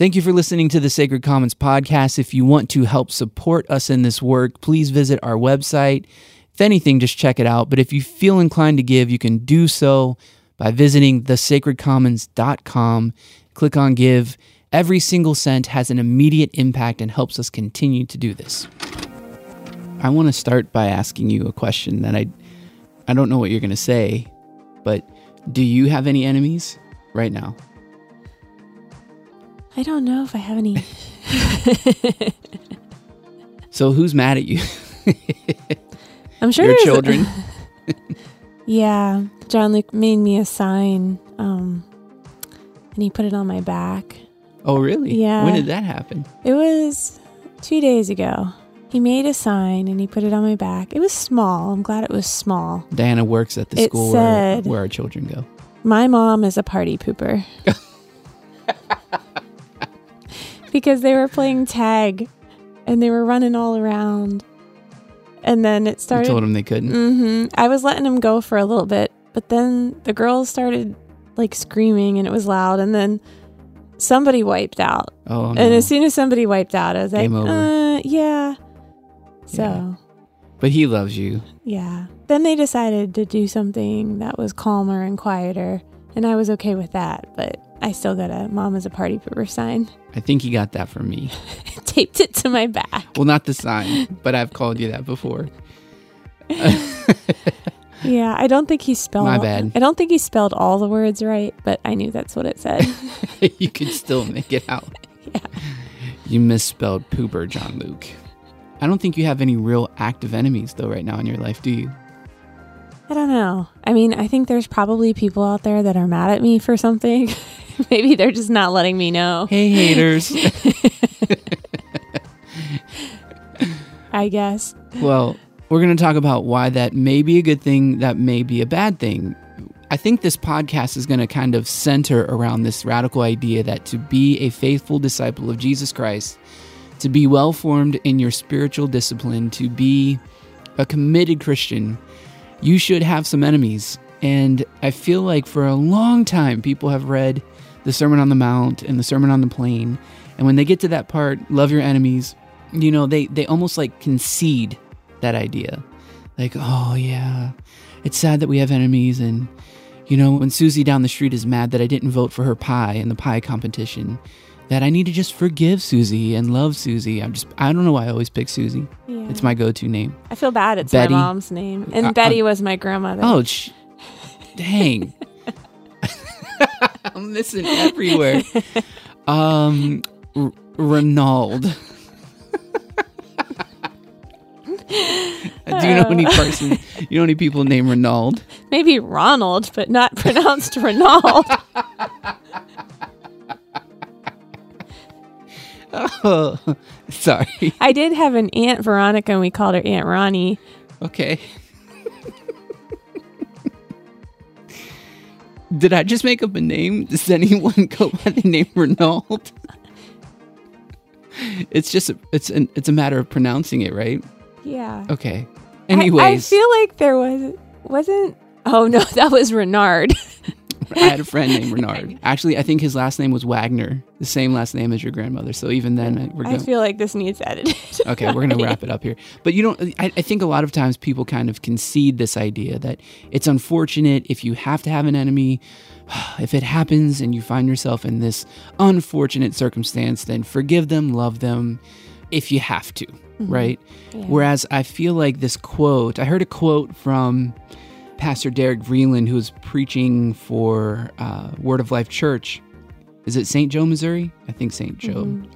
Thank you for listening to the Sacred Commons podcast. If you want to help support us in this work, please visit our website. If anything, just check it out. But if you feel inclined to give, you can do so by visiting thesacredcommons.com. Click on give. Every single cent has an immediate impact and helps us continue to do this. I want to start by asking you a question that I I don't know what you're going to say, but do you have any enemies right now? I don't know if I have any. So who's mad at you? I'm sure Your there's a- children? yeah, John Luke made me a sign, um, and he put it on my back. Oh, really? Yeah. When did that happen? It was two days ago. He made a sign and he put it on my back. It was small. I'm glad it was small. Diana works at the It school where, where our children go. My mom is a party pooper. Because they were playing tag and they were running all around. And then it started. You told them they couldn't. hmm I was letting them go for a little bit, but then the girls started like screaming and it was loud. And then somebody wiped out. Oh, no. And as soon as somebody wiped out, I was like, uh, yeah. So, Yeah. but he loves you. yeah. Then they decided to do something that was calmer and quieter. And I was okay with that. But I still got a mom is a party pooper sign. I think he got that from me. Taped it to my back. Well, not the sign, but I've called you that before. Yeah. I don't think he spelled My bad. I don't think he spelled all the words right, but I knew that's what it said. you could still make it out. Yeah. You misspelled pooper, John Luke. I don't think you have any real active enemies, though, right now in your life, do you? I don't know. I mean, I think there's probably people out there that are mad at me for something. Maybe they're just not letting me know. Hey, haters. I guess. well, we're going to talk about why that may be a good thing, that may be a bad thing. I think this podcast is going to kind of center around this radical idea that to be a faithful disciple of Jesus Christ, to be well formed in your spiritual discipline, to be a committed Christian, you should have some enemies. And I feel like for a long time, people have read the Sermon on the Mount and the Sermon on the Plain. And when they get to that part, love your enemies, you know, they, they almost like concede that idea. Like, oh, yeah, it's sad that we have enemies. And, you know, when Susie down the street is mad that I didn't vote for her pie in the pie competition, that I need to just forgive Susie and love Susie. I'm just, I don't know why I always pick Susie. Yeah. It's my go to name. I feel bad. It's Betty. my mom's name, and Uh, Betty was my grandmother. Oh, sh- dang. I'm missing everywhere. Um, R- Renald. Do you know any person? You know any people named Ronald? maybe Ronald, but not pronounced Ronald. Oh, sorry. I did have an aunt Veronica, and we called her Aunt Ronnie. Okay. Did I just make up a name? Does anyone go by the name Renault? It's just a, it's an, it's a matter of pronouncing it, right? Yeah. Okay. I- Anyways, I, feel like there was wasn't. Oh no, that was Renard. I had a friend named Renard. Actually, I think his last name was Wagner, the same last name as your grandmother. So even then, uh, we're Going, I going. feel like this needs edited. Okay, we're gonna wrap it up here. But you don't. I, I think a lot of times people kind of concede this idea that it's unfortunate if you have to have an enemy. If it happens and you find yourself in this unfortunate circumstance, then forgive them, love them, if you have to, right? Yeah. Whereas I feel like this quote, I heard a quote from Pastor Derek Vreeland, who was preaching for uh, Word of Life Church. Is it St. Joe, Missouri? I think St. Joe. Mhm.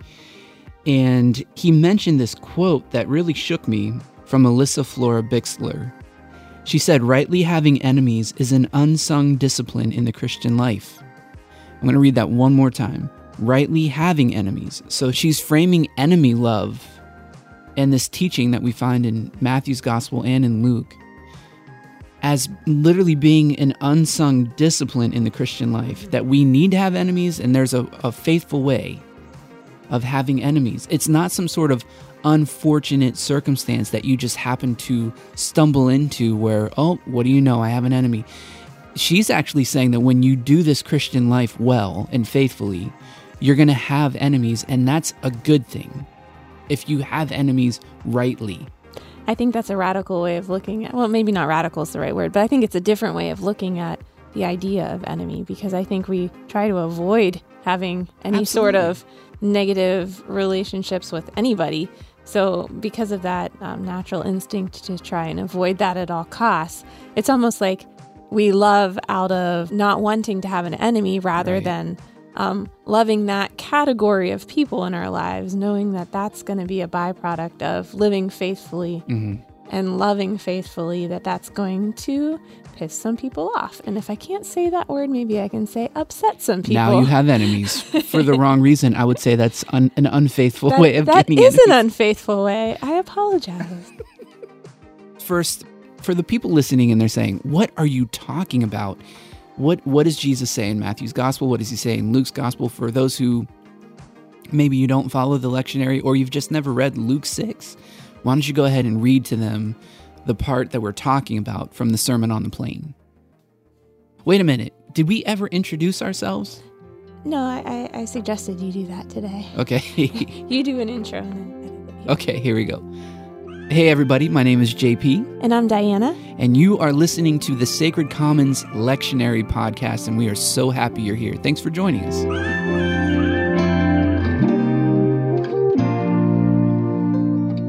And he mentioned this quote that really shook me from Alyssa Florer-Bixler. She said, Rightly having enemies is an unsung discipline in the Christian life. I'm going to read that one more time. Rightly having enemies. So she's framing enemy love and this teaching that we find in Matthew's gospel and in Luke as literally being an unsung discipline in the Christian life that we need to have enemies and there's a, a faithful way of having enemies. It's not some sort of unfortunate circumstance that you just happen to stumble into where, oh, what do you know? I have an enemy. She's actually saying that when you do this Christian life well and faithfully, you're going to have enemies, and that's a good thing if you have enemies rightly. I think that's a radical way of looking at. Well, maybe not radical is the right word, but I think it's a different way of looking at the idea of enemy because I think we try to avoid having any Absolutely. sort of negative relationships with anybody. So, because of that um, natural instinct to try and avoid that at all costs, it's almost like we love out of not wanting to have an enemy rather Right. than um, loving that category of people in our lives, knowing that that's going to be a byproduct of living faithfully hmm and loving faithfully, that that's going to piss some people off. And if I can't say that word, maybe I can say upset some people. Now you have enemies for the wrong reason. I would say that's un- an unfaithful that, way of that getting is enemies. an unfaithful way. I apologize. First, for the people listening and they're saying, "What are you talking about? What what does Jesus say in Matthew's gospel? What does he say in Luke's gospel?" For those who maybe you don't follow the lectionary or you've just never read Luke 6, why don't you go ahead and read to them the part that we're talking about from the Sermon on the Plain? Wait a minute. Did we ever introduce ourselves? No, I, I, suggested you do that today. Okay. You do an intro and then okay, here we go. Hey everybody, my name is JP. And I'm Diana. and you are listening to the Sacred Commons Lectionary Podcast, and we are so happy you're here. Thanks for joining us.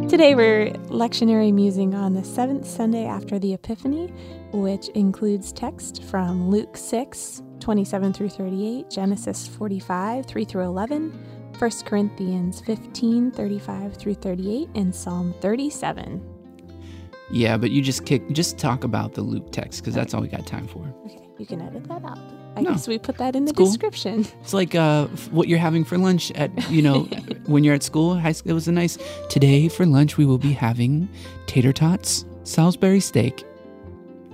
Today we're lectionary musing on the seventh Sunday after the Epiphany, which includes text from Luke 6, 27 through 38, Genesis 45, 3 through 11, 1 Corinthians 15, 35 through 38, and Psalm 37. Yeah, but you just kick, just talk about the Luke text because that's all we got time for. Okay, you can edit that out. I No, guess we put that in the cool. description. It's like uh, what you're having for lunch at you know when you're at school. High school. It was a nice today for lunch. We will be having tater tots, Salisbury steak.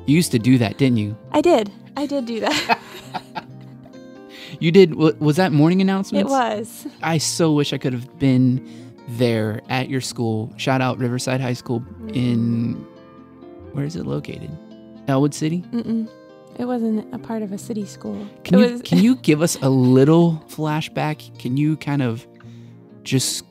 You used to do that, didn't you? I did. I did do that. You did. wa- Was that morning announcements? it was. I so wish I could have been there at your school. Shout out Riverside High School in where is it located? Ellwood City. Mm-mm. It wasn't a part of a city school. Can it you was, can you give us a little flashback? Can you kind of just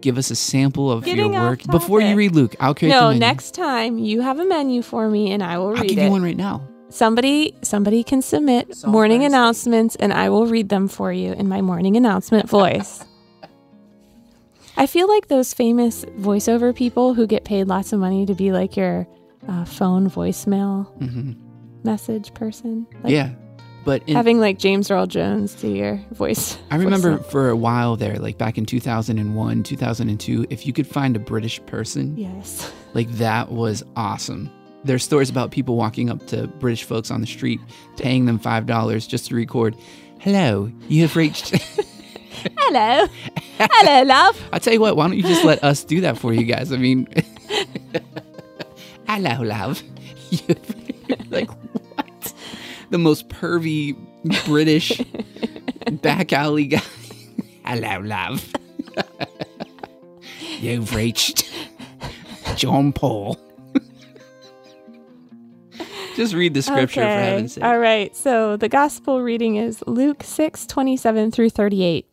give us a sample of Getting your work before you read Luke? I'll create no, next time you have a menu for me and I will I'll read give it. you one right now. Somebody somebody can submit morning announcements and I will read them for you in my morning announcement voice. I feel like those famous voiceover people who get paid lots of money to be like your uh, phone voicemail hmm message person. Like yeah, but in, having like James Earl Jones do your voice. I remember voicemail. for a while there, like back in 2001, 2002, if you could find a British person Yes. Like that was awesome. There's stories about people walking up to British folks on the street, paying them five dollars just to record. Hello, you have reached. Hello. Hello, love. I'll tell you what. Why don't you just let us do that for you guys? I mean, hello, love. Like what? The most pervy British back alley guy. hello, love. You've reached John Paul. Just read the scripture for heaven's sake. All right. So the gospel reading is Luke 6, 27 through 38.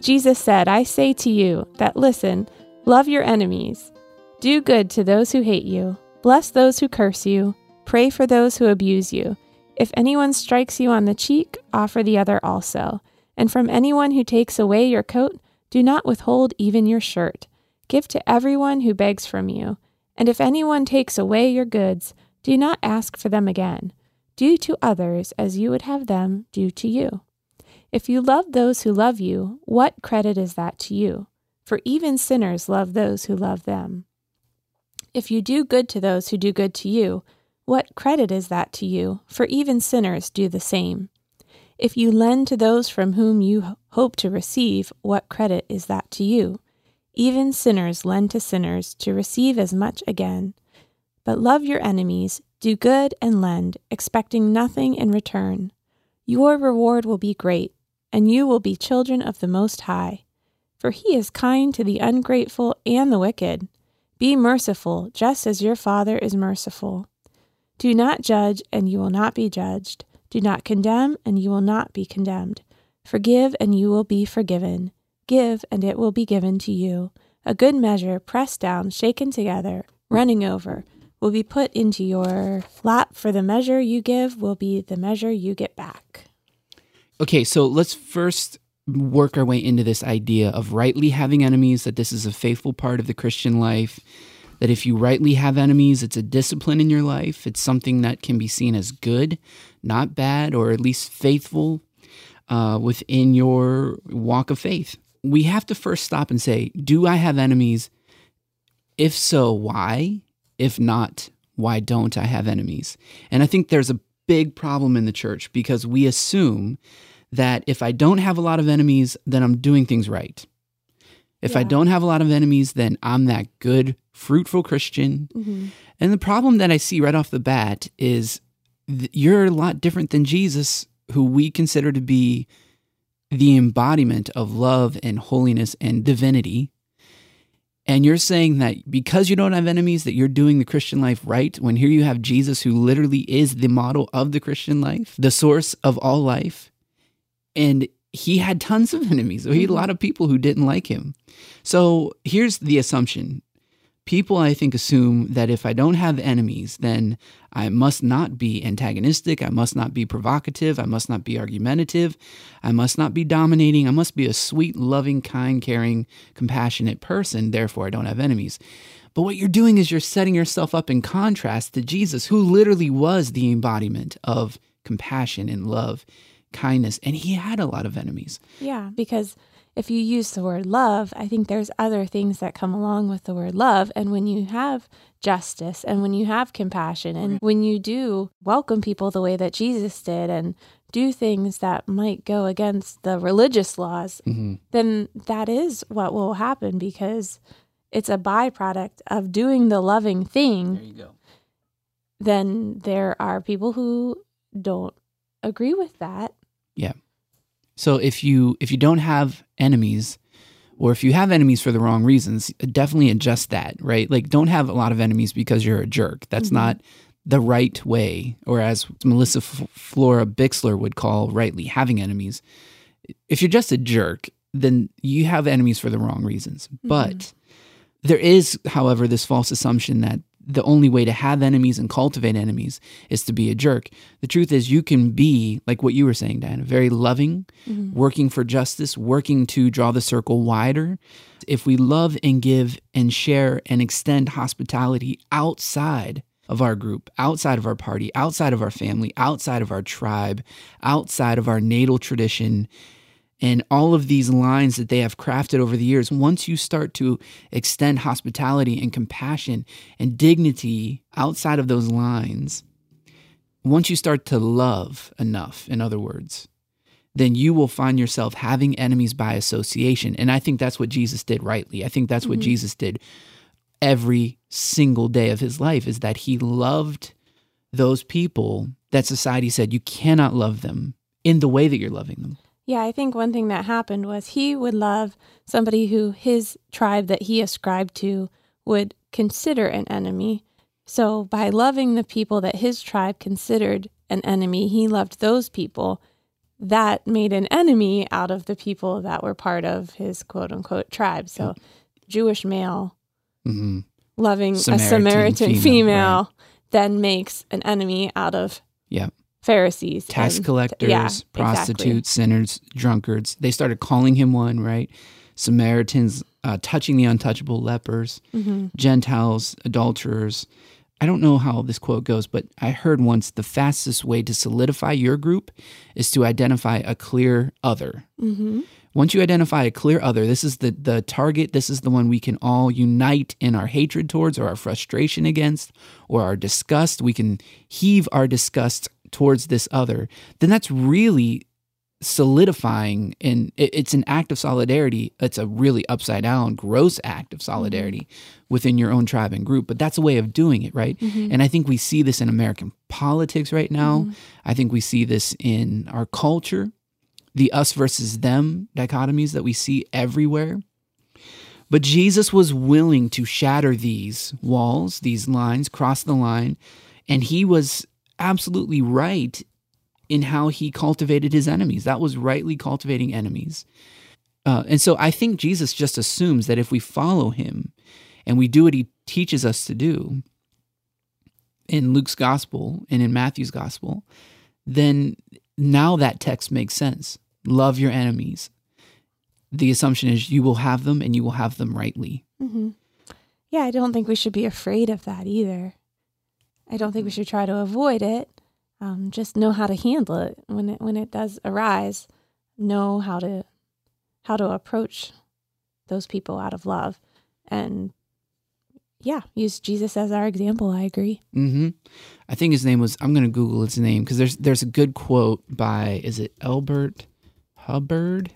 Jesus said, I say to you that listen, love your enemies, do good to those who hate you, bless those who curse you, pray for those who abuse you. If anyone strikes you on the cheek, offer the other also. And from anyone who takes away your coat, do not withhold even your shirt. Give to everyone who begs from you. And if anyone takes away your goods, do not ask for them again. Do to others as you would have them do to you. If you love those who love you, what credit is that to you? For even sinners love those who love them. If you do good to those who do good to you, what credit is that to you? For even sinners do the same. If you lend to those from whom you hope to receive, what credit is that to you? Even sinners lend to sinners to receive as much again. But love your enemies, do good and lend, expecting nothing in return. Your reward will be great, and you will be children of the Most High. For he is kind to the ungrateful and the wicked. Be merciful, just as your Father is merciful. Do not judge, and you will not be judged. Do not condemn, and you will not be condemned. Forgive, and you will be forgiven. Give, and it will be given to you. A good measure, pressed down, shaken together, running over, will be put into your lap, for the measure you give will be the measure you get back. Okay, so let's first work our way into this idea of rightly having enemies, that this is a faithful part of the Christian life, that if you rightly have enemies, it's a discipline in your life. It's something that can be seen as good, not bad, or at least faithful uh, within your walk of faith. We have to first stop and say, Do I have enemies? If so, why? If not, why don't I have enemies? And I think there's a big problem in the church because we assume that if I don't have a lot of enemies, then I'm doing things right. If yeah. I don't have a lot of enemies, then I'm that good, fruitful Christian. Mm-hmm. And the problem that I see right off the bat is th- you're a lot different than Jesus, who we consider to be the embodiment of love and holiness and divinity. And you're saying that because you don't have enemies, that you're doing the Christian life right, when here you have Jesus, who literally is the model of the Christian life, the source of all life. And he had tons of enemies. So he had a mm-hmm. lot of people who didn't like him. So here's the assumption. People, I think, assume that if I don't have enemies, then I must not be antagonistic. I must not be provocative. I must not be argumentative. I must not be dominating. I must be a sweet, loving, kind, caring, compassionate person. Therefore, I don't have enemies. But what you're doing is you're setting yourself up in contrast to Jesus, who literally was the embodiment of compassion and love kindness, and he had a lot of enemies. Yeah, because if you use the word love, I think there's other things that come along with the word love. And when you have justice and when you have compassion and when you do welcome people the way that Jesus did and do things that might go against the religious laws, mm-hmm. then that is what will happen because it's a byproduct of doing the loving thing. There you go. Then there are people who don't agree with that yeah. So if you if you don't have enemies, or if you have enemies for the wrong reasons, definitely adjust that, right? Like don't have a lot of enemies because you're a jerk. That's mm-hmm. not the right way, or as Melissa F- Florer-Bixler would call rightly having enemies. If you're just a jerk, then you have enemies for the wrong reasons. Mm-hmm. But there is, however, this false assumption that the only way to have enemies and cultivate enemies is to be a jerk. The truth is, you can be, like what you were saying, Diana, very loving, mm-hmm. working for justice, working to draw the circle wider. If we love and give and share and extend hospitality outside of our group, outside of our party, outside of our family, outside of our tribe, outside of our natal tradition, and all of these lines that they have crafted over the years, once you start to extend hospitality and compassion and dignity outside of those lines, once you start to love enough, in other words, then you will find yourself having enemies by association. And I think that's what Jesus did rightly. I think that's mm-hmm. what Jesus did every single day of his life is that he loved those people that society said you cannot love them in the way that you're loving them. Yeah, I think one thing that happened was he would love somebody who his tribe that he ascribed to would consider an enemy. So by loving the people that his tribe considered an enemy, he loved those people. That made an enemy out of the people that were part of his quote unquote tribe. So, Jewish male mm-hmm. loving Samaritan a Samaritan female, female right. then makes an enemy out of yeah. Pharisees, tax and, collectors, yeah, prostitutes, exactly. sinners, drunkards. They started calling him one, right? Samaritans uh, touching the untouchable, lepers, mm-hmm. Gentiles, adulterers. I don't know how this quote goes, but I heard once the fastest way to solidify your group is to identify a clear other. Mm-hmm. Once you identify a clear other, this is the, the target, this is the one we can all unite in our hatred towards or our frustration against or our disgust. We can heave our disgust towards this other, then that's really solidifying and it's an act of solidarity it's a really upside down gross act of solidarity mm-hmm. within your own tribe and group but that's a way of doing it right mm-hmm. and i think we see this in american politics right now mm-hmm. i think we see this in our culture the us versus them dichotomies that we see everywhere but jesus was willing to shatter these walls these lines cross the line and he was absolutely right in how he cultivated his enemies. That was rightly cultivating enemies. Uh, and so I think Jesus just assumes that if we follow him and we do what he teaches us to do in Luke's gospel and in Matthew's gospel, then now that text makes sense. Love your enemies. The assumption is you will have them and you will have them rightly. Mm-hmm. Yeah, I don't think we should be afraid of that either. I don't think we should try to avoid it. Um, just know how to handle it when it when it does arise. Know how to how to approach those people out of love, and yeah, use Jesus as our example. I agree. Mm-hmm. I think his name was. I'm going to Google his name because there's there's a good quote by is it Elbert Hubbard?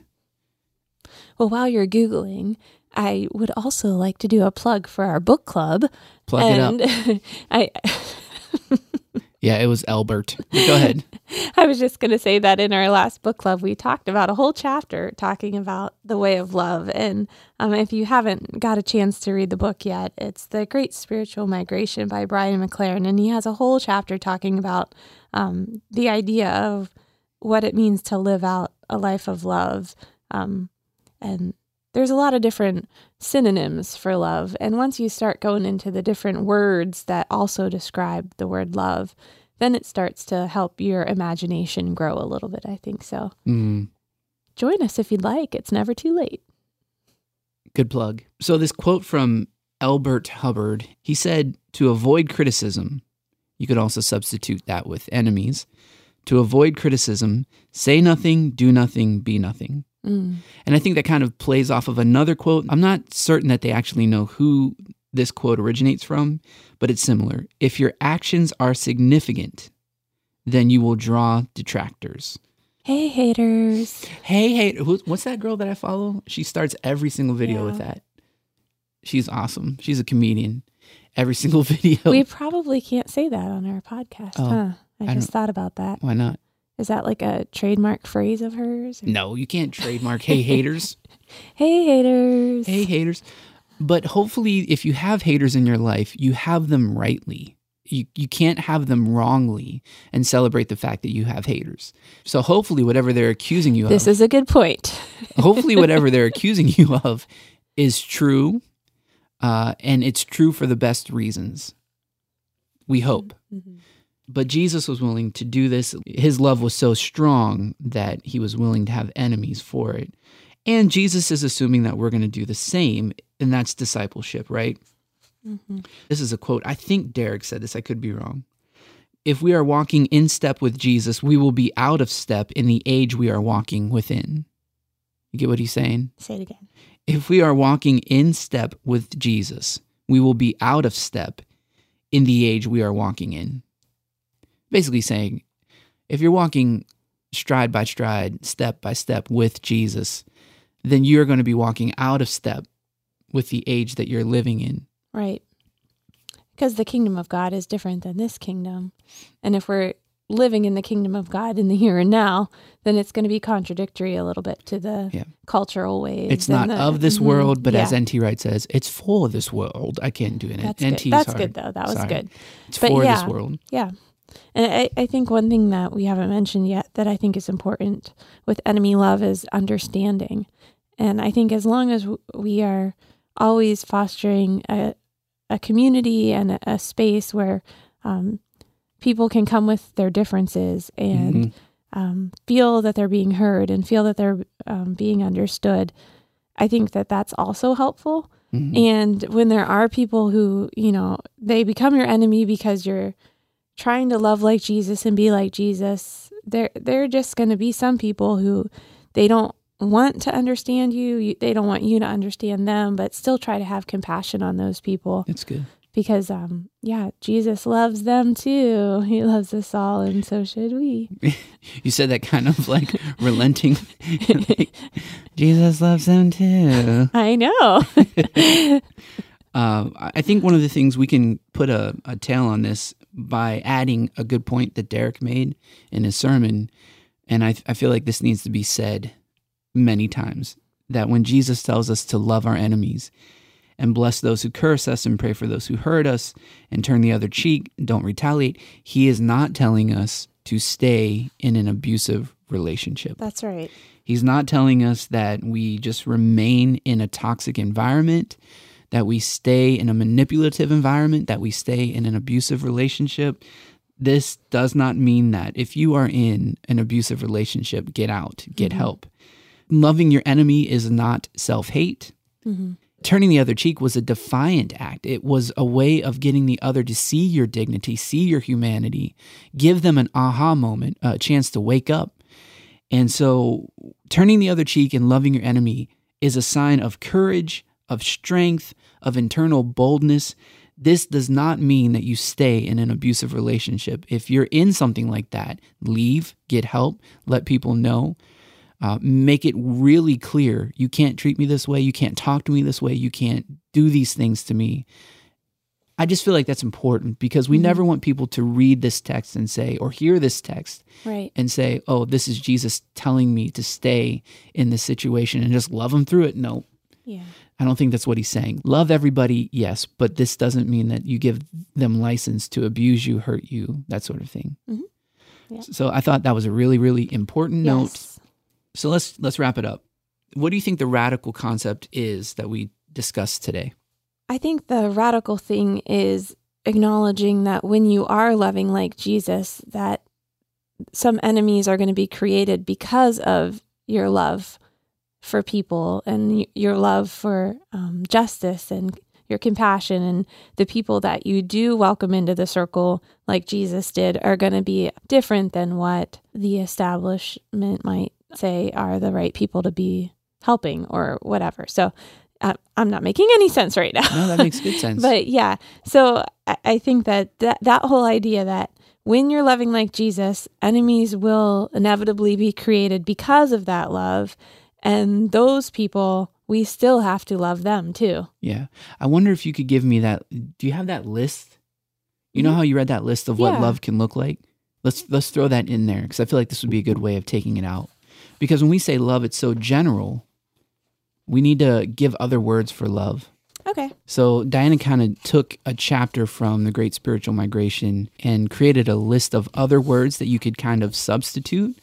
Well, while you're googling, I would also like to do a plug for our book club. Plug and it up. I Yeah, it was Albert. Go ahead. I was just going to say that in our last book club, we talked about a whole chapter talking about the way of love. And um, if you haven't got a chance to read the book yet, it's The Great Spiritual Migration by Brian McLaren. And he has a whole chapter talking about um, the idea of what it means to live out a life of love. Um, and there's a lot of different synonyms for love. And once you start going into the different words that also describe the word love, then it starts to help your imagination grow a little bit, I think so. Mm, Join us if you'd like. It's never too late. good plug. So this quote from Albert Hubbard, he said, "To avoid criticism, you could also substitute that with enemies. To avoid criticism, say nothing, do nothing, be nothing." Mm. And I think that kind of plays off of another quote. I'm not certain that they actually know who this quote originates from, but it's similar. If your actions are significant, then you will draw detractors. Hey, haters. Hey, hey, who- what's that girl that I follow? She starts every single video with that. She's awesome. She's a comedian. Every single video. We probably can't say that on our podcast, Oh, huh? I, I just thought about that. Why not? Is that like a trademark phrase of hers? or- No, you can't trademark hey haters. Hey, haters. Hey haters. But hopefully if you have haters in your life, you have them rightly. You you can't have them wrongly and celebrate the fact that you have haters. So hopefully whatever they're accusing you This of This is a good point. hopefully whatever they're accusing you of is true uh, and it's true for the best reasons we hope Mhm. But jesus was willing to do this. His love was so strong that he was willing to have enemies for it. And jesus is assuming that we're going to do the same and that's discipleship right? Mhm. this is a quote. I think derek said this. I could be wrong. If we are walking in step with jesus we will be out of step in the age we are walking within. You get what he's saying? Say it again. if we are walking in step with Jesus, we will be out of step in the age we are walking in. Basically saying, if you're walking stride by stride, step by step with Jesus, then you're going to be walking out of step with the age that you're living in. Right. Because the kingdom of God is different than this kingdom. And if we're living in the kingdom of God in the here and now, then it's going to be contradictory a little bit to the Yeah. cultural ways. It's not the- of this Mhm. world, but as NT Wright says, it's for this world. I can't do it. that's NT's good. That's hard. good though. That was Sorry. good. It's But for yeah. this world. Yeah. And I, I think one thing that we haven't mentioned yet that I think is important with enemy love is understanding. And I think as long as we are always fostering a, a community and a, a space where um, people can come with their differences and Mhm. um, feel that they're being heard and feel that they're um, being understood, I think that that's also helpful. Mhm. And when there are people who, you know, they become your enemy because you're trying to love like Jesus and be like Jesus, there there are just going to be some people who they don't want to understand you, you, they don't want you to understand them, but still try to have compassion on those people It's good. because um yeah, Jesus loves them too. He loves us all and so should we. You said that kind of like relenting. Like, Jesus loves them too. I know. Uh, I think one of the things we can put a, a tail on this by adding a good point that Derek made in his sermon. And I, I feel like this needs to be said many times that when Jesus tells us to love our enemies and bless those who curse us and pray for those who hurt us and turn the other cheek, don't retaliate, he is not telling us to stay in an abusive relationship. That's right. He's not telling us that we just remain in a toxic environment, that we stay in a manipulative environment, that we stay in an abusive relationship. This does not mean that. If you are in an abusive relationship, get out, get mm-hmm. help. Loving your enemy is not self hate. Mm-hmm. Turning the other cheek was a defiant act. It was a way of getting the other to see your dignity, see your humanity, give them an aha moment, a chance to wake up. And so, turning the other cheek and loving your enemy is a sign of courage, of strength, of internal boldness. This does not mean that you stay in an abusive relationship. If you're in something like that, leave, get help, let people know. Uh, make it really clear you can't treat me this way, you can't talk to me this way, you can't do these things to me. I just feel like that's important because we mm-hmm. never want people to read this text and say, or hear this text right. and say, oh, this is Jesus telling me to stay in this situation and just love them through it. No. Yeah. I don't think that's what he's saying. Love everybody, yes, but this doesn't mean that you give them license to abuse you, hurt you, that sort of thing. Mm-hmm. Yeah. So I thought that was a really, really important yes. note so let's let's wrap it up. What do you think the radical concept is that we discussed today? I think the radical thing is acknowledging that when you are loving like Jesus, that some enemies are going to be created because of your love for people and your love for um, justice and your compassion and the people that you do welcome into the circle like Jesus did are going to be different than what the establishment might say are the right people to be helping or whatever. So uh, I'm not making any sense right now. no, that makes good sense. but yeah, so I, I think that, that that whole idea that when you're loving like Jesus, enemies will inevitably be created because of that love. And those people, we still have to love them too. Yeah. I wonder if you could give me that. Do you have that list? You know mm-hmm. how you read that list of what yeah. love can look like? Let's let's throw that in there because I feel like this would be a good way of taking it out. Because when we say love, it's so general. We need to give other words for love. Okay. So Diana kind of took a chapter from the Great Spiritual Migration and created a list of other words that you could kind of substitute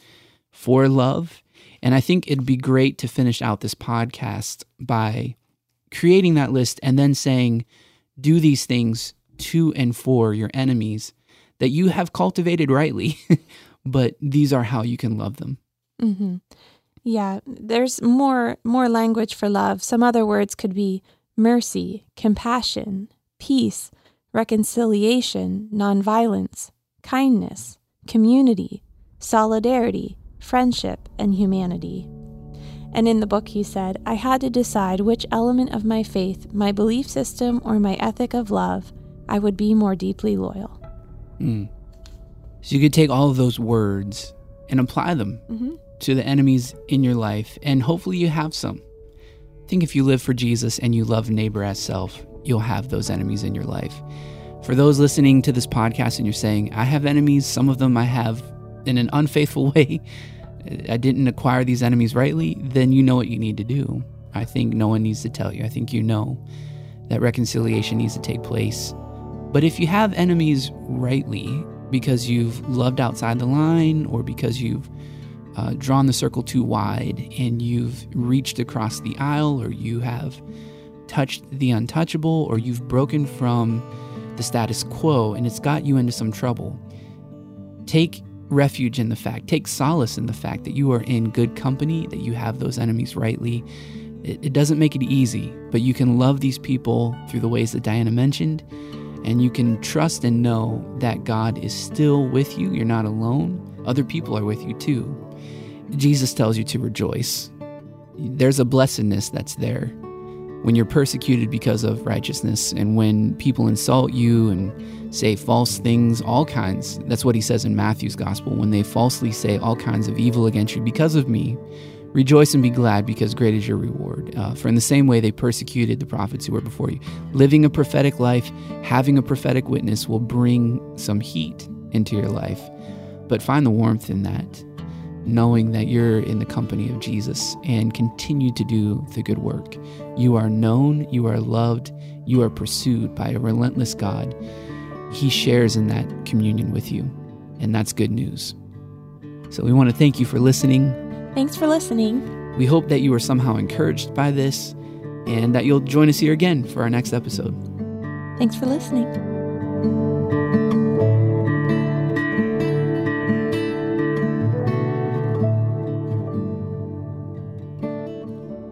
for love. And I think it'd be great to finish out this podcast by creating that list and then saying, do these things to and for your enemies that you have cultivated rightly, but these are how you can love them. Mm-hmm. Yeah, there's more more language for love. Some other words could be mercy, compassion, peace, reconciliation, nonviolence, kindness, community, solidarity, friendship, and humanity. And in the book, he said, I had to decide which element of my faith, my belief system, or my ethic of love I would be more deeply loyal. Mm. So you could take all of those words and apply them mm-hmm to the enemies in your life, and hopefully you have some. I think if you live for Jesus and you love neighbor as self, you'll have those enemies in your life. For those listening to this podcast and you're saying, I have enemies, some of them I have in an unfaithful way, I didn't acquire these enemies rightly, then you know what you need to do. I think no one needs to tell you. I think you know that reconciliation needs to take place. But if you have enemies rightly because you've loved outside the line or because you've uh, drawn the circle too wide and you've reached across the aisle or you have touched the untouchable or you've broken from the status quo and it's got you into some trouble. Take refuge in the fact, take solace in the fact that you are in good company, that you have those enemies rightly. It, it doesn't make it easy, but you can love these people through the ways that Diana mentioned, and you can trust and know that God is still with you. You're not alone. Other people are with you too. Jesus tells you to rejoice. There's a blessedness that's there when you're persecuted because of righteousness and when people insult you and say false things, all kinds. That's what he says in Matthew's gospel. When they falsely say all kinds of evil against you because of me, rejoice and be glad because great is your reward. Uh, for in the same way they persecuted the prophets who were before you. Living a prophetic life, having a prophetic witness will bring some heat into your life, but find the warmth in that knowing that you're in the company of Jesus and continue to do the good work. You are known, you are loved, you are pursued by a relentless God. He shares in that communion with you. and that's good news. So we want to thank you for listening. Thanks for listening. We hope that you were somehow encouraged by this and that you'll join us here again for our next episode. Thanks for listening.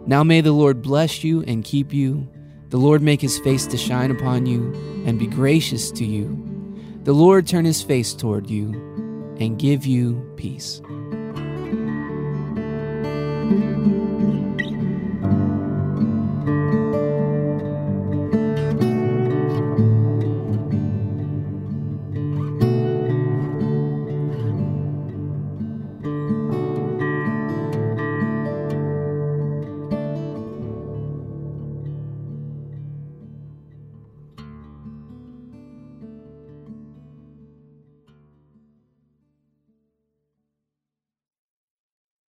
Now may the Lord bless you and keep you. The Lord make his face to shine upon you and be gracious to you. The Lord turn his face toward you and give you peace.